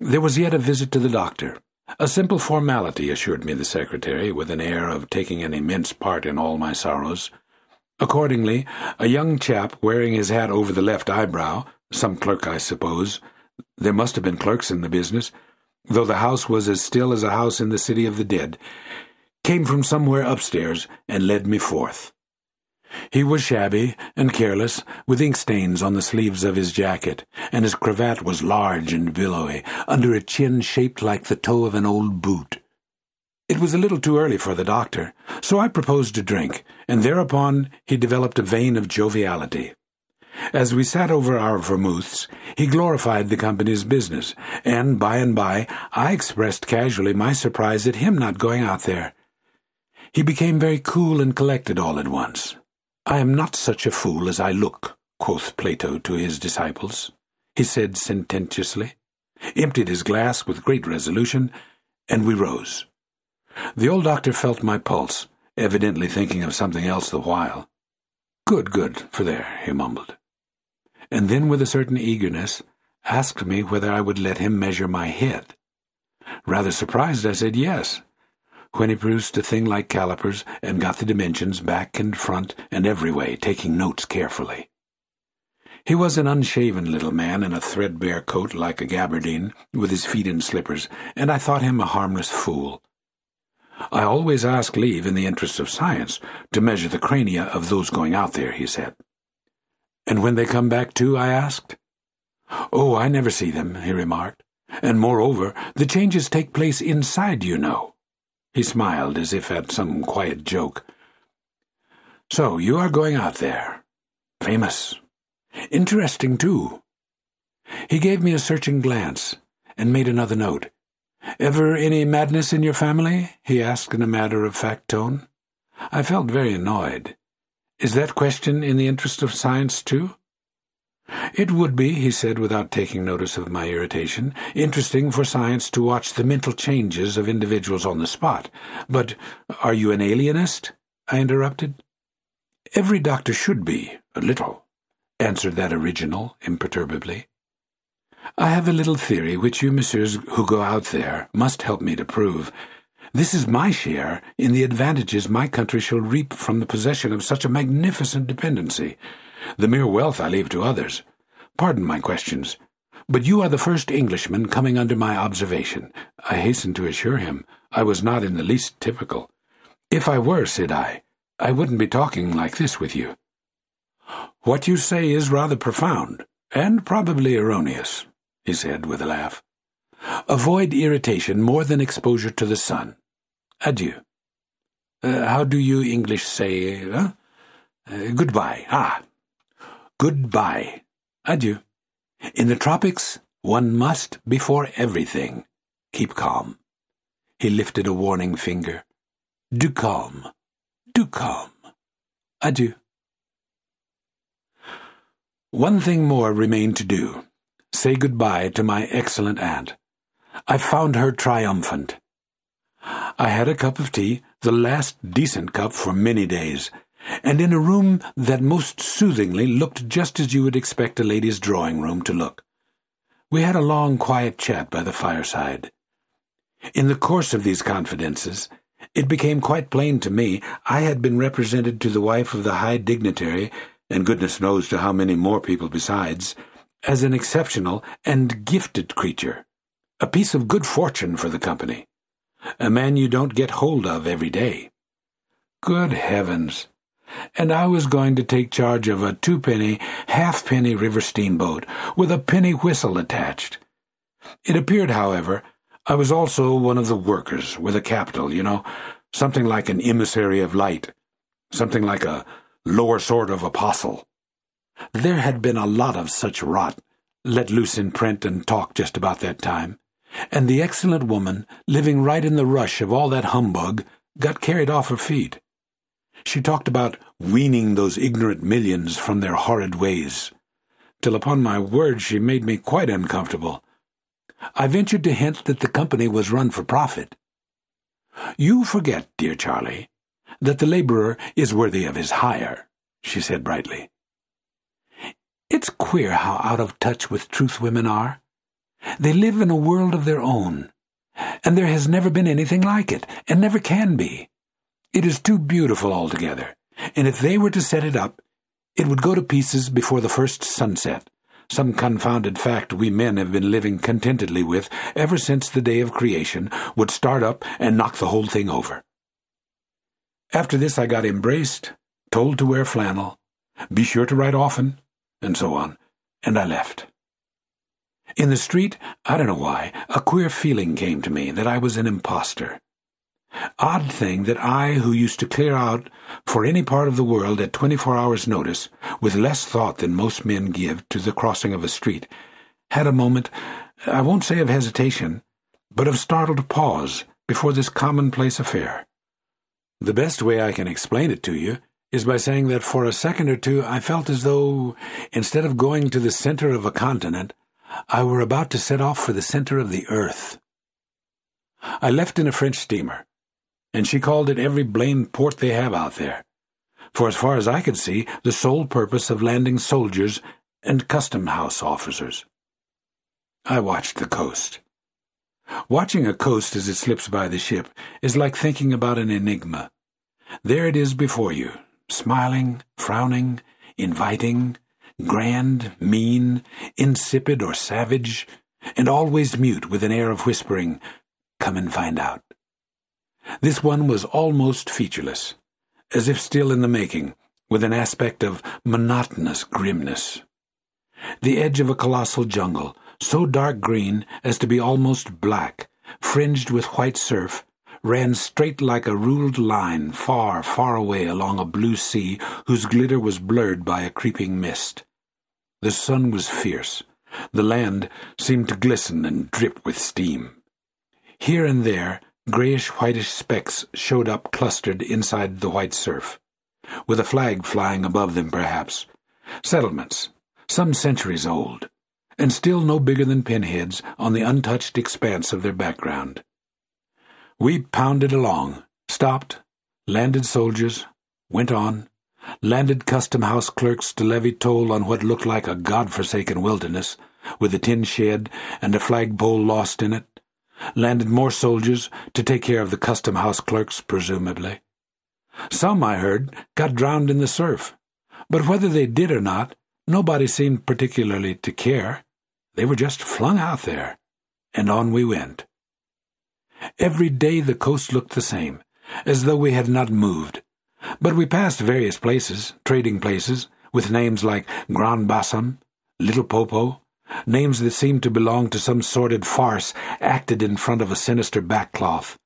There was yet a visit to the doctor. A simple formality, assured me the secretary, with an air of taking an immense part in all my sorrows. Accordingly, a young chap wearing his hat over the left eyebrow, some clerk, I suppose, there must have been clerks in the business, though the house was as still as a house in the city of the dead, came from somewhere upstairs and led me forth. He was shabby and careless, with ink stains on the sleeves of his jacket, and his cravat was large and billowy, under a chin shaped like the toe of an old boot. It was a little too early for the doctor, so I proposed a drink, and thereupon he developed a vein of joviality. As we sat over our vermouths, he glorified the company's business, and by and by I expressed casually my surprise at him not going out there. He became very cool and collected all at once. I am not such a fool as I look, quoth Plato to his disciples, he said sententiously, emptied his glass with great resolution, and we rose. The old doctor felt my pulse, evidently thinking of something else the while. Good, good, for there, he mumbled. And then, with a certain eagerness, asked me whether I would let him measure my head. Rather surprised, I said yes, when he produced a thing like calipers and got the dimensions back and front and every way, taking notes carefully. He was an unshaven little man in a threadbare coat like a gabardine, with his feet in slippers, and I thought him a harmless fool. I always ask leave, in the interests of science, to measure the crania of those going out there, he said. And when they come back too, I asked. Oh, I never see them, he remarked. And moreover, the changes take place inside, you know. He smiled as if at some quiet joke. So you are going out there. Famous. Interesting, too. He gave me a searching glance and made another note. Ever any madness in your family? he asked in a matter-of-fact tone. I felt very annoyed. Is that question in the interest of science, too? It would be, he said without taking notice of my irritation, interesting for science to watch the mental changes of individuals on the spot. But are you an alienist? I interrupted. Every doctor should be, a little, answered that original imperturbably. I have a little theory which you, messieurs, who go out there, must help me to prove. This is my share in the advantages my country shall reap from the possession of such a magnificent dependency. The mere wealth I leave to others. Pardon my questions, but you are the first Englishman coming under my observation. I hastened to assure him I was not in the least typical. If I were, said I, I wouldn't be talking like this with you. What you say is rather profound, and probably erroneous, he said with a laugh. Avoid irritation more than exposure to the sun. Adieu. Uh, how do you English say, huh? Uh, goodbye. Ah, Goodbye. Adieu. In the tropics, one must, before everything, keep calm. He lifted a warning finger. Do calm. Do calm. Adieu. One thing more remained to do. Say goodbye to my excellent aunt. I found her triumphant. I had a cup of tea, the last decent cup for many days, and in a room that most soothingly looked just as you would expect a lady's drawing room to look. We had a long, quiet chat by the fireside. In the course of these confidences, it became quite plain to me I had been represented to the wife of the high dignitary, and goodness knows to how many more people besides, as an exceptional and gifted creature, a piece of good fortune for the company, a man you don't get hold of every day. Good heavens! And I was going to take charge of a two-penny, half-penny river steamboat with a penny whistle attached. It appeared, however, I was also one of the workers with a capital, you know, something like an emissary of light, something like a lower sort of apostle. There had been a lot of such rot let loose in print and talk just about that time, and the excellent woman, living right in the rush of all that humbug, got carried off her feet. She talked about weaning those ignorant millions from their horrid ways, till upon my word she made me quite uncomfortable. I ventured to hint that the company was run for profit. You forget, dear Charlie, that the laborer is worthy of his hire, she said brightly. It's queer how out of touch with truth women are. They live in a world of their own, and there has never been anything like it, and never can be. It is too beautiful altogether, and if they were to set it up, it would go to pieces before the first sunset, some confounded fact we men have been living contentedly with ever since the day of creation would start up and knock the whole thing over. After this I got embraced, told to wear flannel, be sure to write often, and so on, and I left. In the street, I don't know why, a queer feeling came to me that I was an impostor. Odd thing that I, who used to clear out for any part of the world at twenty-four hours' notice, with less thought than most men give to the crossing of a street, had a moment, I won't say of hesitation, but of startled pause before this commonplace affair. The best way I can explain it to you is by saying that for a second or two I felt as though, instead of going to the center of a continent, I were about to set off for the center of the earth. I left in a French steamer, and she called it every blamed port they have out there, for as far as I could see, the sole purpose of landing soldiers and custom house officers. I watched the coast. Watching a coast as it slips by the ship is like thinking about an enigma. There it is before you, smiling, frowning, inviting, grand, mean, insipid, or savage, and always mute with an air of whispering, Come and find out. This one was almost featureless, as if still in the making, with an aspect of monotonous grimness. The edge of a colossal jungle, so dark green as to be almost black, fringed with white surf, ran straight like a ruled line far, far away along a blue sea whose glitter was blurred by a creeping mist. The sun was fierce. The land seemed to glisten and drip with steam. Here and there, grayish-whitish specks showed up clustered inside the white surf, with a flag flying above them perhaps. Settlements, some centuries old, and still no bigger than pinheads on the untouched expanse of their background. We pounded along, stopped, landed soldiers, went on, landed custom house clerks to levy toll on what looked like a god-forsaken wilderness, with a tin shed and a flagpole lost in it, landed more soldiers to take care of the custom house clerks, presumably. Some, I heard, got drowned in the surf, but whether they did or not, nobody seemed particularly to care. They were just flung out there, and on we went. Every day the coast looked the same, as though we had not moved. But we passed various places, trading places, with names like Grand Bassam, Little Popo, names that seemed to belong to some sordid farce acted in front of a sinister backcloth.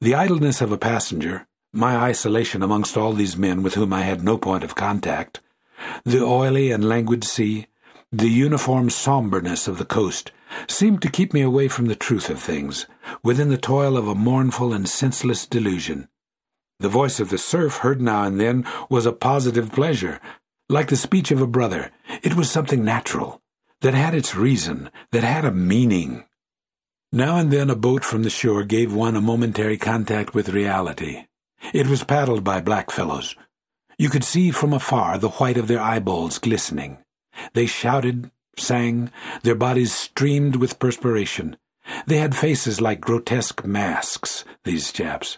The idleness of a passenger, my isolation amongst all these men with whom I had no point of contact, the oily and languid sea, the uniform somberness of the coast, seemed to keep me away from the truth of things, within the toil of a mournful and senseless delusion. The voice of the surf, heard now and then, was a positive pleasure. Like the speech of a brother, it was something natural, that had its reason, that had a meaning. Now and then a boat from the shore gave one a momentary contact with reality. It was paddled by black fellows. You could see from afar the white of their eyeballs glistening. They shouted, sang, their bodies streamed with perspiration. They had faces like grotesque masks, these chaps.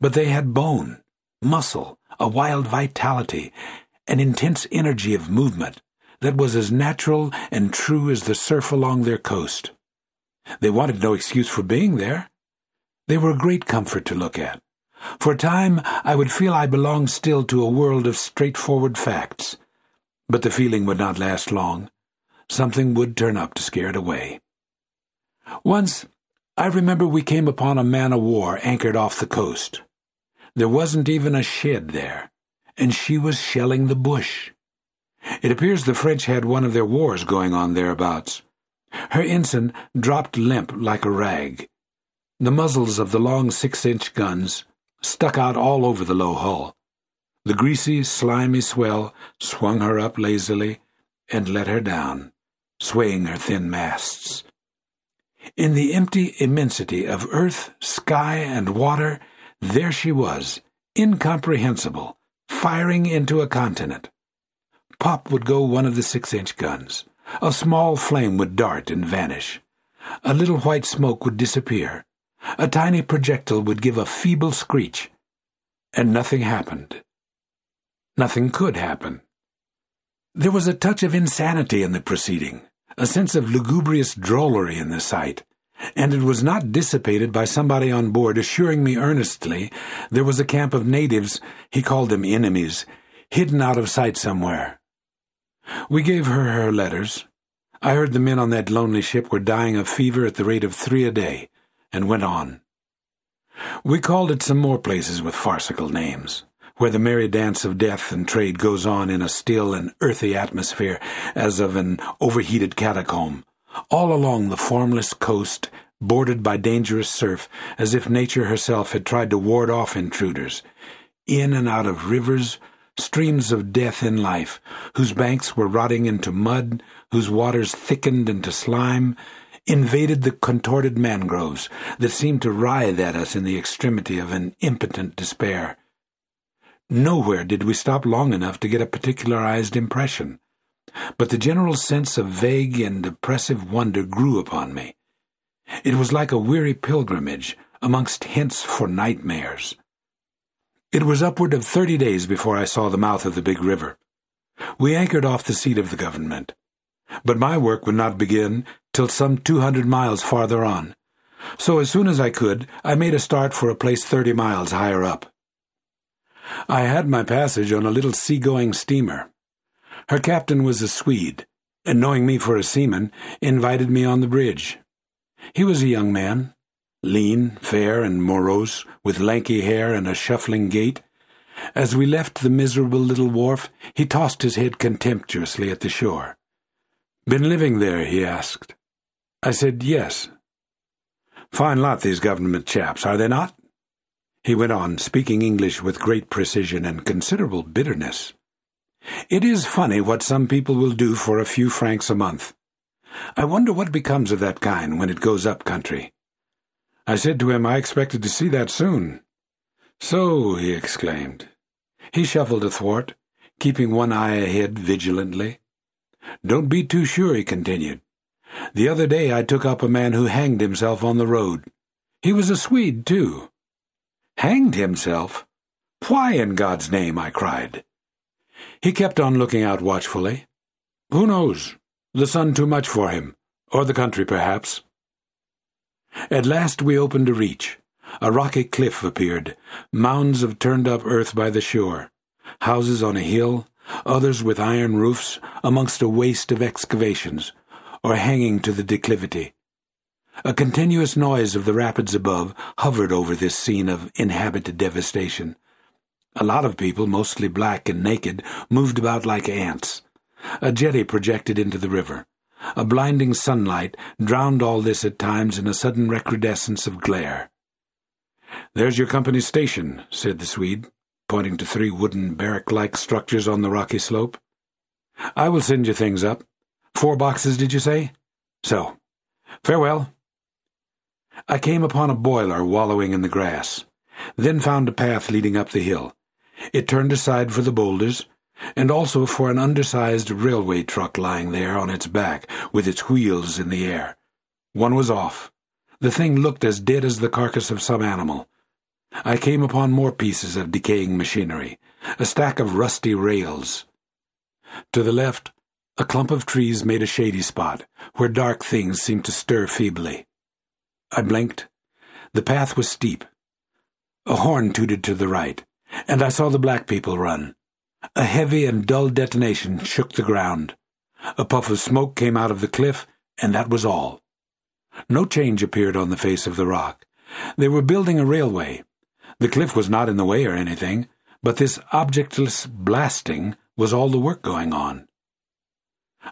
But they had bone, muscle, a wild vitality, an intense energy of movement that was as natural and true as the surf along their coast. They wanted no excuse for being there. They were a great comfort to look at. For a time, I would feel I belonged still to a world of straightforward facts. But the feeling would not last long something would turn up to scare it away. Once, I remember we came upon a man of war anchored off the coast. There wasn't even a shed there, and she was shelling the bush. It appears the French had one of their wars going on thereabouts. Her ensign dropped limp like a rag. The muzzles of the long six-inch guns stuck out all over the low hull. The greasy, slimy swell swung her up lazily and let her down swaying her thin masts. In the empty immensity of earth, sky, and water, there she was, incomprehensible, firing into a continent. Pop would go one of the six inch guns. A small flame would dart and vanish. A little white smoke would disappear. A tiny projectile would give a feeble screech. And nothing happened. Nothing could happen. There was a touch of insanity in the proceeding, a sense of lugubrious drollery in the sight, and it was not dissipated by somebody on board assuring me earnestly there was a camp of natives, he called them enemies, hidden out of sight somewhere. We gave her her letters. I heard the men on that lonely ship were dying of fever at the rate of three a day, and went on. We called at some more places with farcical names, where the merry dance of death and trade goes on in a still and earthy atmosphere as of an overheated catacomb, all along the formless coast, bordered by dangerous surf, as if nature herself had tried to ward off intruders, in and out of rivers, streams of death in life, whose banks were rotting into mud, whose waters thickened into slime, invaded the contorted mangroves that seemed to writhe at us in the extremity of an impotent despair. Nowhere did we stop long enough to get a particularized impression, but the general sense of vague and oppressive wonder grew upon me. It was like a weary pilgrimage amongst hints for nightmares. It was upward of thirty days before I saw the mouth of the big river. We anchored off the seat of the government. But my work would not begin till some two hundred miles farther on. So as soon as I could, I made a start for a place thirty miles higher up. I had my passage on a little sea-going steamer. Her captain was a Swede, and knowing me for a seaman, invited me on the bridge. He was a young man, lean, fair, and morose, with lanky hair and a shuffling gait. As we left the miserable little wharf, he tossed his head contemptuously at the shore. Been living there? he asked. I said, yes. Fine lot, these government chaps, are they not? He went on, speaking English with great precision and considerable bitterness. It is funny what some people will do for a few francs a month. I wonder what becomes of that kind when it goes up country. I said to him I expected to see that soon. So, he exclaimed. He shuffled athwart, keeping one eye ahead vigilantly. Don't be too sure, he continued. The other day I took up a man who hanged himself on the road. He was a Swede, too. Hanged himself? Why in God's name? I cried. He kept on looking out watchfully. Who knows? The sun too much for him, or the country, perhaps. At last we opened a reach. A rocky cliff appeared, mounds of turned-up earth by the shore, houses on a hill, others with iron roofs amongst a waste of excavations, or hanging to the declivity. A continuous noise of the rapids above hovered over this scene of inhabited devastation. A lot of people, mostly black and naked, moved about like ants. A jetty projected into the river. A blinding sunlight drowned all this at times in a sudden recrudescence of glare. There's your company's station, said the Swede, pointing to three wooden barrack-like structures on the rocky slope. I will send you things up. Four boxes, did you say? So. Farewell. I came upon a boiler wallowing in the grass, then found a path leading up the hill. It turned aside for the boulders, and also for an undersized railway truck lying there on its back, with its wheels in the air. One was off. The thing looked as dead as the carcass of some animal. I came upon more pieces of decaying machinery, a stack of rusty rails. To the left, a clump of trees made a shady spot, where dark things seemed to stir feebly. I blinked. The path was steep. A horn tooted to the right, and I saw the black people run. A heavy and dull detonation shook the ground. A puff of smoke came out of the cliff, and that was all. No change appeared on the face of the rock. They were building a railway. The cliff was not in the way or anything, but this objectless blasting was all the work going on.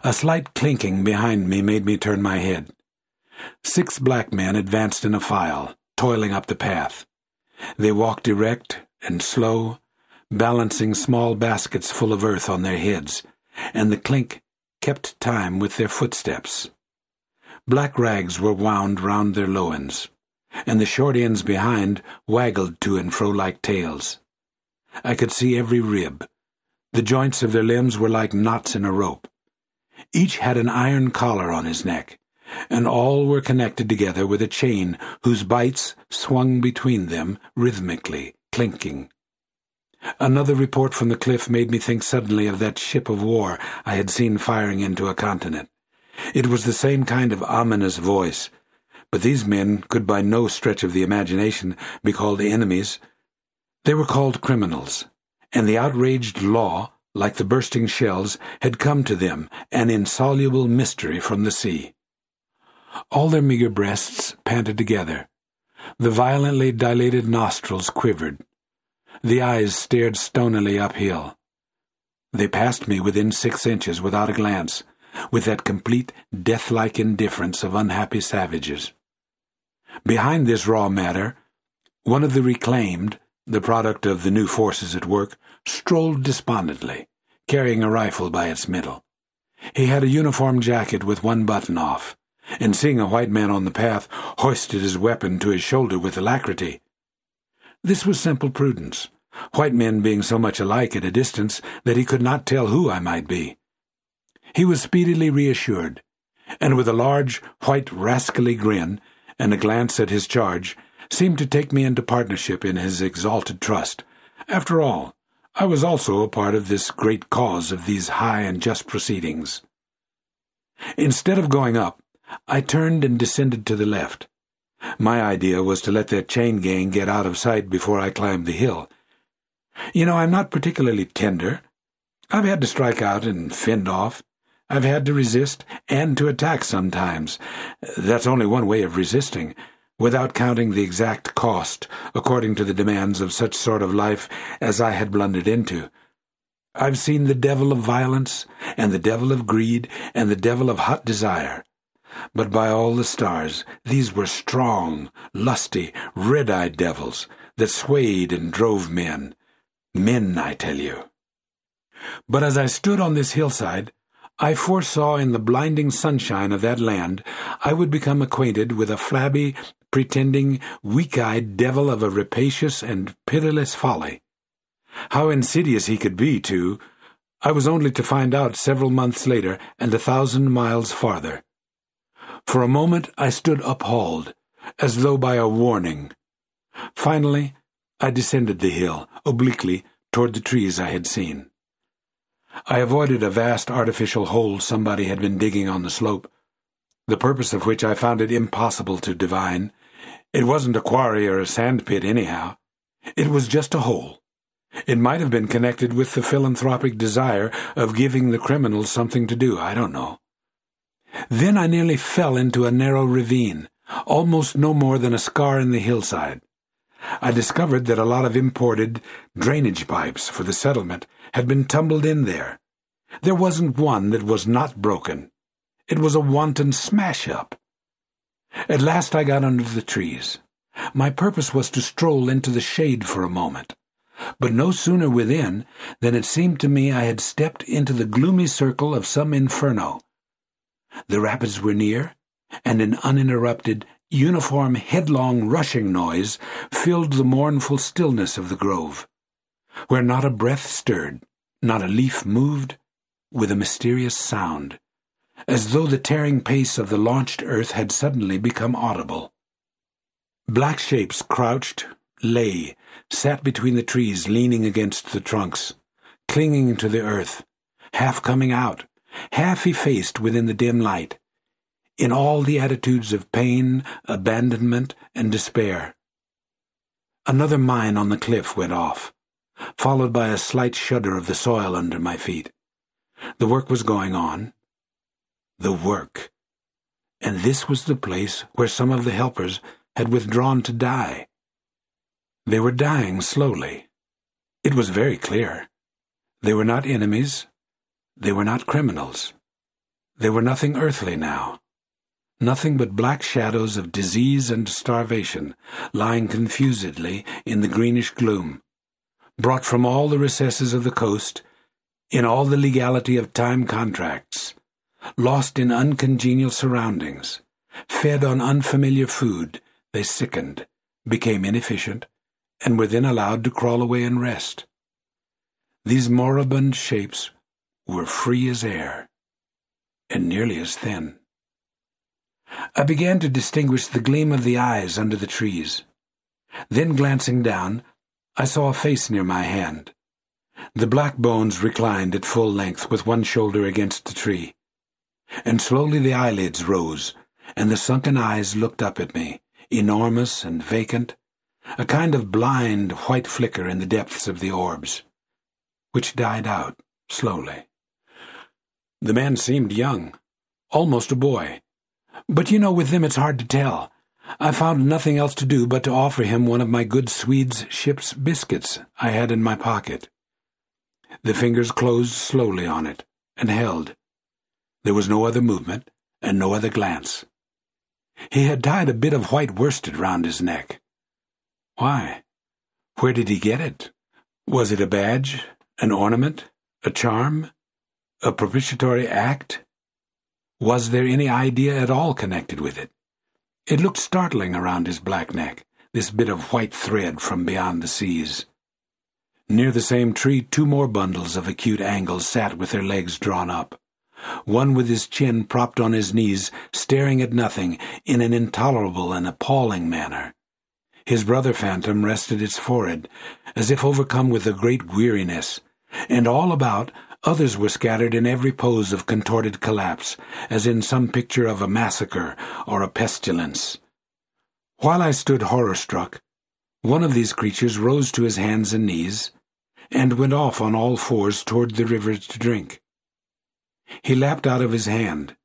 A slight clinking behind me made me turn my head. Six black men advanced in a file, toiling up the path. They walked erect and slow balancing small baskets full of earth on their heads, and the clink kept time with their footsteps. Black rags were wound round their loins, and the short ends behind waggled to and fro like tails. I could see every rib. The joints of their limbs were like knots in a rope. Each had an iron collar on his neck, and all were connected together with a chain whose bights swung between them rhythmically, clinking. Another report from the cliff made me think suddenly of that ship of war I had seen firing into a continent. It was the same kind of ominous voice, but these men could by no stretch of the imagination be called enemies. They were called criminals, and the outraged law, like the bursting shells, had come to them, an insoluble mystery from the sea. All their meager breasts panted together. The violently dilated nostrils quivered. The eyes stared stonily uphill. They passed me within six inches without a glance, with that complete, death-like indifference of unhappy savages. Behind this raw matter, one of the reclaimed, the product of the new forces at work, strolled despondently, carrying a rifle by its middle. He had a uniform jacket with one button off, and seeing a white man on the path, hoisted his weapon to his shoulder with alacrity. This was simple prudence, white men being so much alike at a distance that he could not tell who I might be. He was speedily reassured, and with a large, white, rascally grin and a glance at his charge, seemed to take me into partnership in his exalted trust. After all, I was also a part of this great cause of these high and just proceedings. Instead of going up, I turned and descended to the left. My idea was to let that chain gang get out of sight before I climbed the hill. You know, I'm not particularly tender. I've had to strike out and fend off. I've had to resist and to attack sometimes. That's only one way of resisting, without counting the exact cost according to the demands of such sort of life as I had blundered into. I've seen the devil of violence, and the devil of greed, and the devil of hot desire. But by all the stars, these were strong, lusty, red-eyed devils that swayed and drove men. Men, I tell you. But as I stood on this hillside, I foresaw in the blinding sunshine of that land I would become acquainted with a flabby, pretending, weak-eyed devil of a rapacious and pitiless folly. How insidious he could be, too, I was only to find out several months later and a thousand miles farther. For a moment I stood appalled, as though by a warning. Finally, I descended the hill, obliquely, toward the trees I had seen. I avoided a vast artificial hole somebody had been digging on the slope, the purpose of which I found it impossible to divine. It wasn't a quarry or a sand pit, anyhow. It was just a hole. It might have been connected with the philanthropic desire of giving the criminals something to do, I don't know. Then I nearly fell into a narrow ravine, almost no more than a scar in the hillside. I discovered that a lot of imported drainage pipes for the settlement had been tumbled in there. There wasn't one that was not broken. It was a wanton smash-up. At last I got under the trees. My purpose was to stroll into the shade for a moment. But no sooner within than it seemed to me I had stepped into the gloomy circle of some inferno, the rapids were near, and an uninterrupted, uniform, headlong rushing noise filled the mournful stillness of the grove, where not a breath stirred, not a leaf moved, with a mysterious sound, as though the tearing pace of the launched earth had suddenly become audible. Black shapes crouched, lay, sat between the trees leaning against the trunks, clinging to the earth, half coming out, half effaced within the dim light, in all the attitudes of pain, abandonment, and despair. Another mine on the cliff went off, followed by a slight shudder of the soil under my feet. The work was going on. The work. And this was the place where some of the helpers had withdrawn to die. They were dying slowly. It was very clear. They were not enemies, they were not criminals. They were nothing earthly now. Nothing but black shadows of disease and starvation lying confusedly in the greenish gloom, brought from all the recesses of the coast, in all the legality of time contracts, lost in uncongenial surroundings, fed on unfamiliar food, they sickened, became inefficient, and were then allowed to crawl away and rest. These moribund shapes were free as air. and nearly as thin. I began to distinguish the gleam of the eyes under the trees. Then, glancing down, I saw a face near my hand. The black bones reclined at full length with one shoulder against the tree. And slowly the eyelids rose, and the sunken eyes looked up at me, enormous and vacant, a kind of blind white flicker in the depths of the orbs, which died out slowly. The man seemed young, almost a boy. But you know, with them it's hard to tell. I found nothing else to do but to offer him one of my good Swede's ship's biscuits I had in my pocket. The fingers closed slowly on it, and held. There was no other movement, and no other glance. He had tied a bit of white worsted round his neck. Why? Where did he get it? Was it a badge, an ornament, a charm, a propitiatory act? Was there any idea at all connected with it? It looked startling around his black neck, this bit of white thread from beyond the seas. Near the same tree, two more bundles of acute angles sat with their legs drawn up. One with his chin propped on his knees, staring at nothing in an intolerable and appalling manner. His brother phantom rested its forehead, as if overcome with a great weariness, and all about Others were scattered in every pose of contorted collapse, as in some picture of a massacre or a pestilence. While I stood horror-struck, one of these creatures rose to his hands and knees, and went off on all fours toward the river to drink. He lapped out of his hand,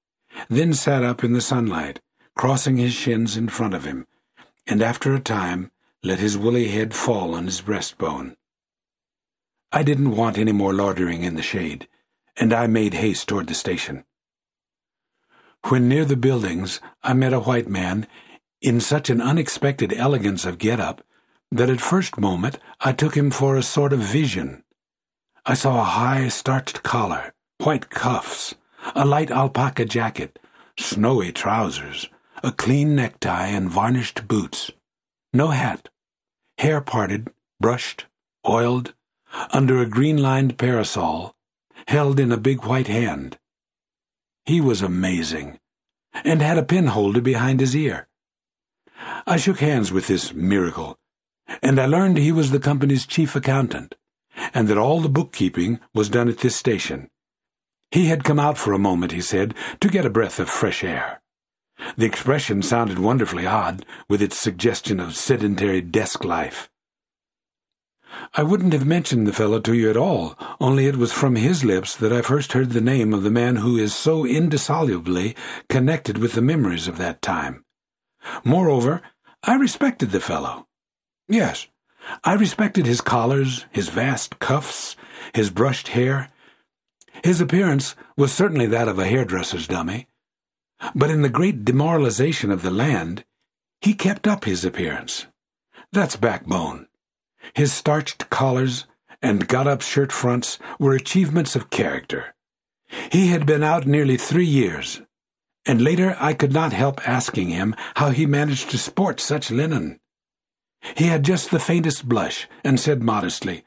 then sat up in the sunlight, crossing his shins in front of him, and after a time let his woolly head fall on his breastbone. I didn't want any more loitering in the shade, and I made haste toward the station. When near the buildings, I met a white man in such an unexpected elegance of get-up that at first moment I took him for a sort of vision. I saw a high starched collar, white cuffs, a light alpaca jacket, snowy trousers, a clean necktie, and varnished boots. No hat. Hair parted, brushed, oiled, under a green-lined parasol, held in a big white hand. He was amazing, and had a penholder behind his ear. I shook hands with this miracle, and I learned he was the company's chief accountant, and that all the bookkeeping was done at this station. He had come out for a moment, he said, to get a breath of fresh air. The expression sounded wonderfully odd, with its suggestion of sedentary desk life. I wouldn't have mentioned the fellow to you at all, only it was from his lips that I first heard the name of the man who is so indissolubly connected with the memories of that time. Moreover, I respected the fellow. Yes, I respected his collars, his vast cuffs, his brushed hair. His appearance was certainly that of a hairdresser's dummy. But in the great demoralization of the land, he kept up his appearance. That's backbone. His starched collars and got-up shirt fronts were achievements of character. He had been out nearly three years, and later I could not help asking him how he managed to sport such linen. He had just the faintest blush, and said modestly,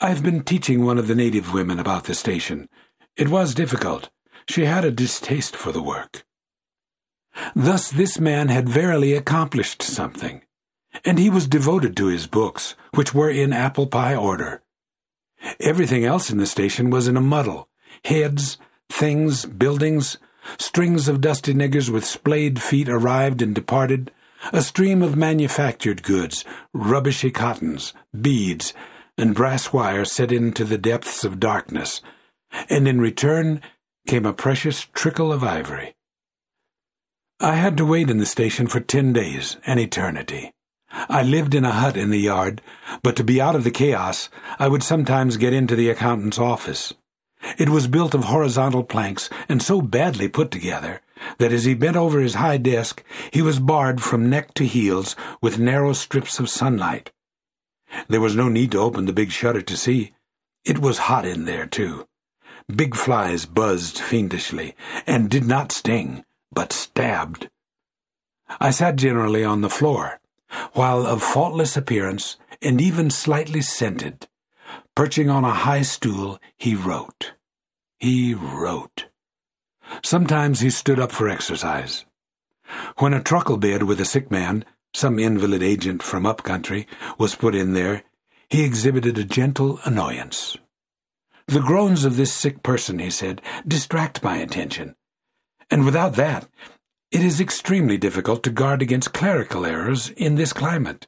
I've been teaching one of the native women about the station. It was difficult. She had a distaste for the work. Thus this man had verily accomplished something and he was devoted to his books, which were in apple pie order. Everything else in the station was in a muddle heads, things, buildings, strings of dusty niggers with splayed feet arrived and departed, a stream of manufactured goods, rubbishy cottons, beads, and brass wire set into the depths of darkness, and in return came a precious trickle of ivory. I had to wait in the station for ten days, an eternity. I lived in a hut in the yard, but to be out of the chaos, I would sometimes get into the accountant's office. It was built of horizontal planks and so badly put together that as he bent over his high desk, he was barred from neck to heels with narrow strips of sunlight. There was no need to open the big shutter to see. It was hot in there, too. Big flies buzzed fiendishly and did not sting, but stabbed. I sat generally on the floor while of faultless appearance and even slightly scented, perching on a high stool, he wrote. He wrote. Sometimes he stood up for exercise. When a truckle bed with a sick man, some invalid agent from up country, was put in there, he exhibited a gentle annoyance. The groans of this sick person, he said, distract my attention, and without that, it is extremely difficult to guard against clerical errors in this climate.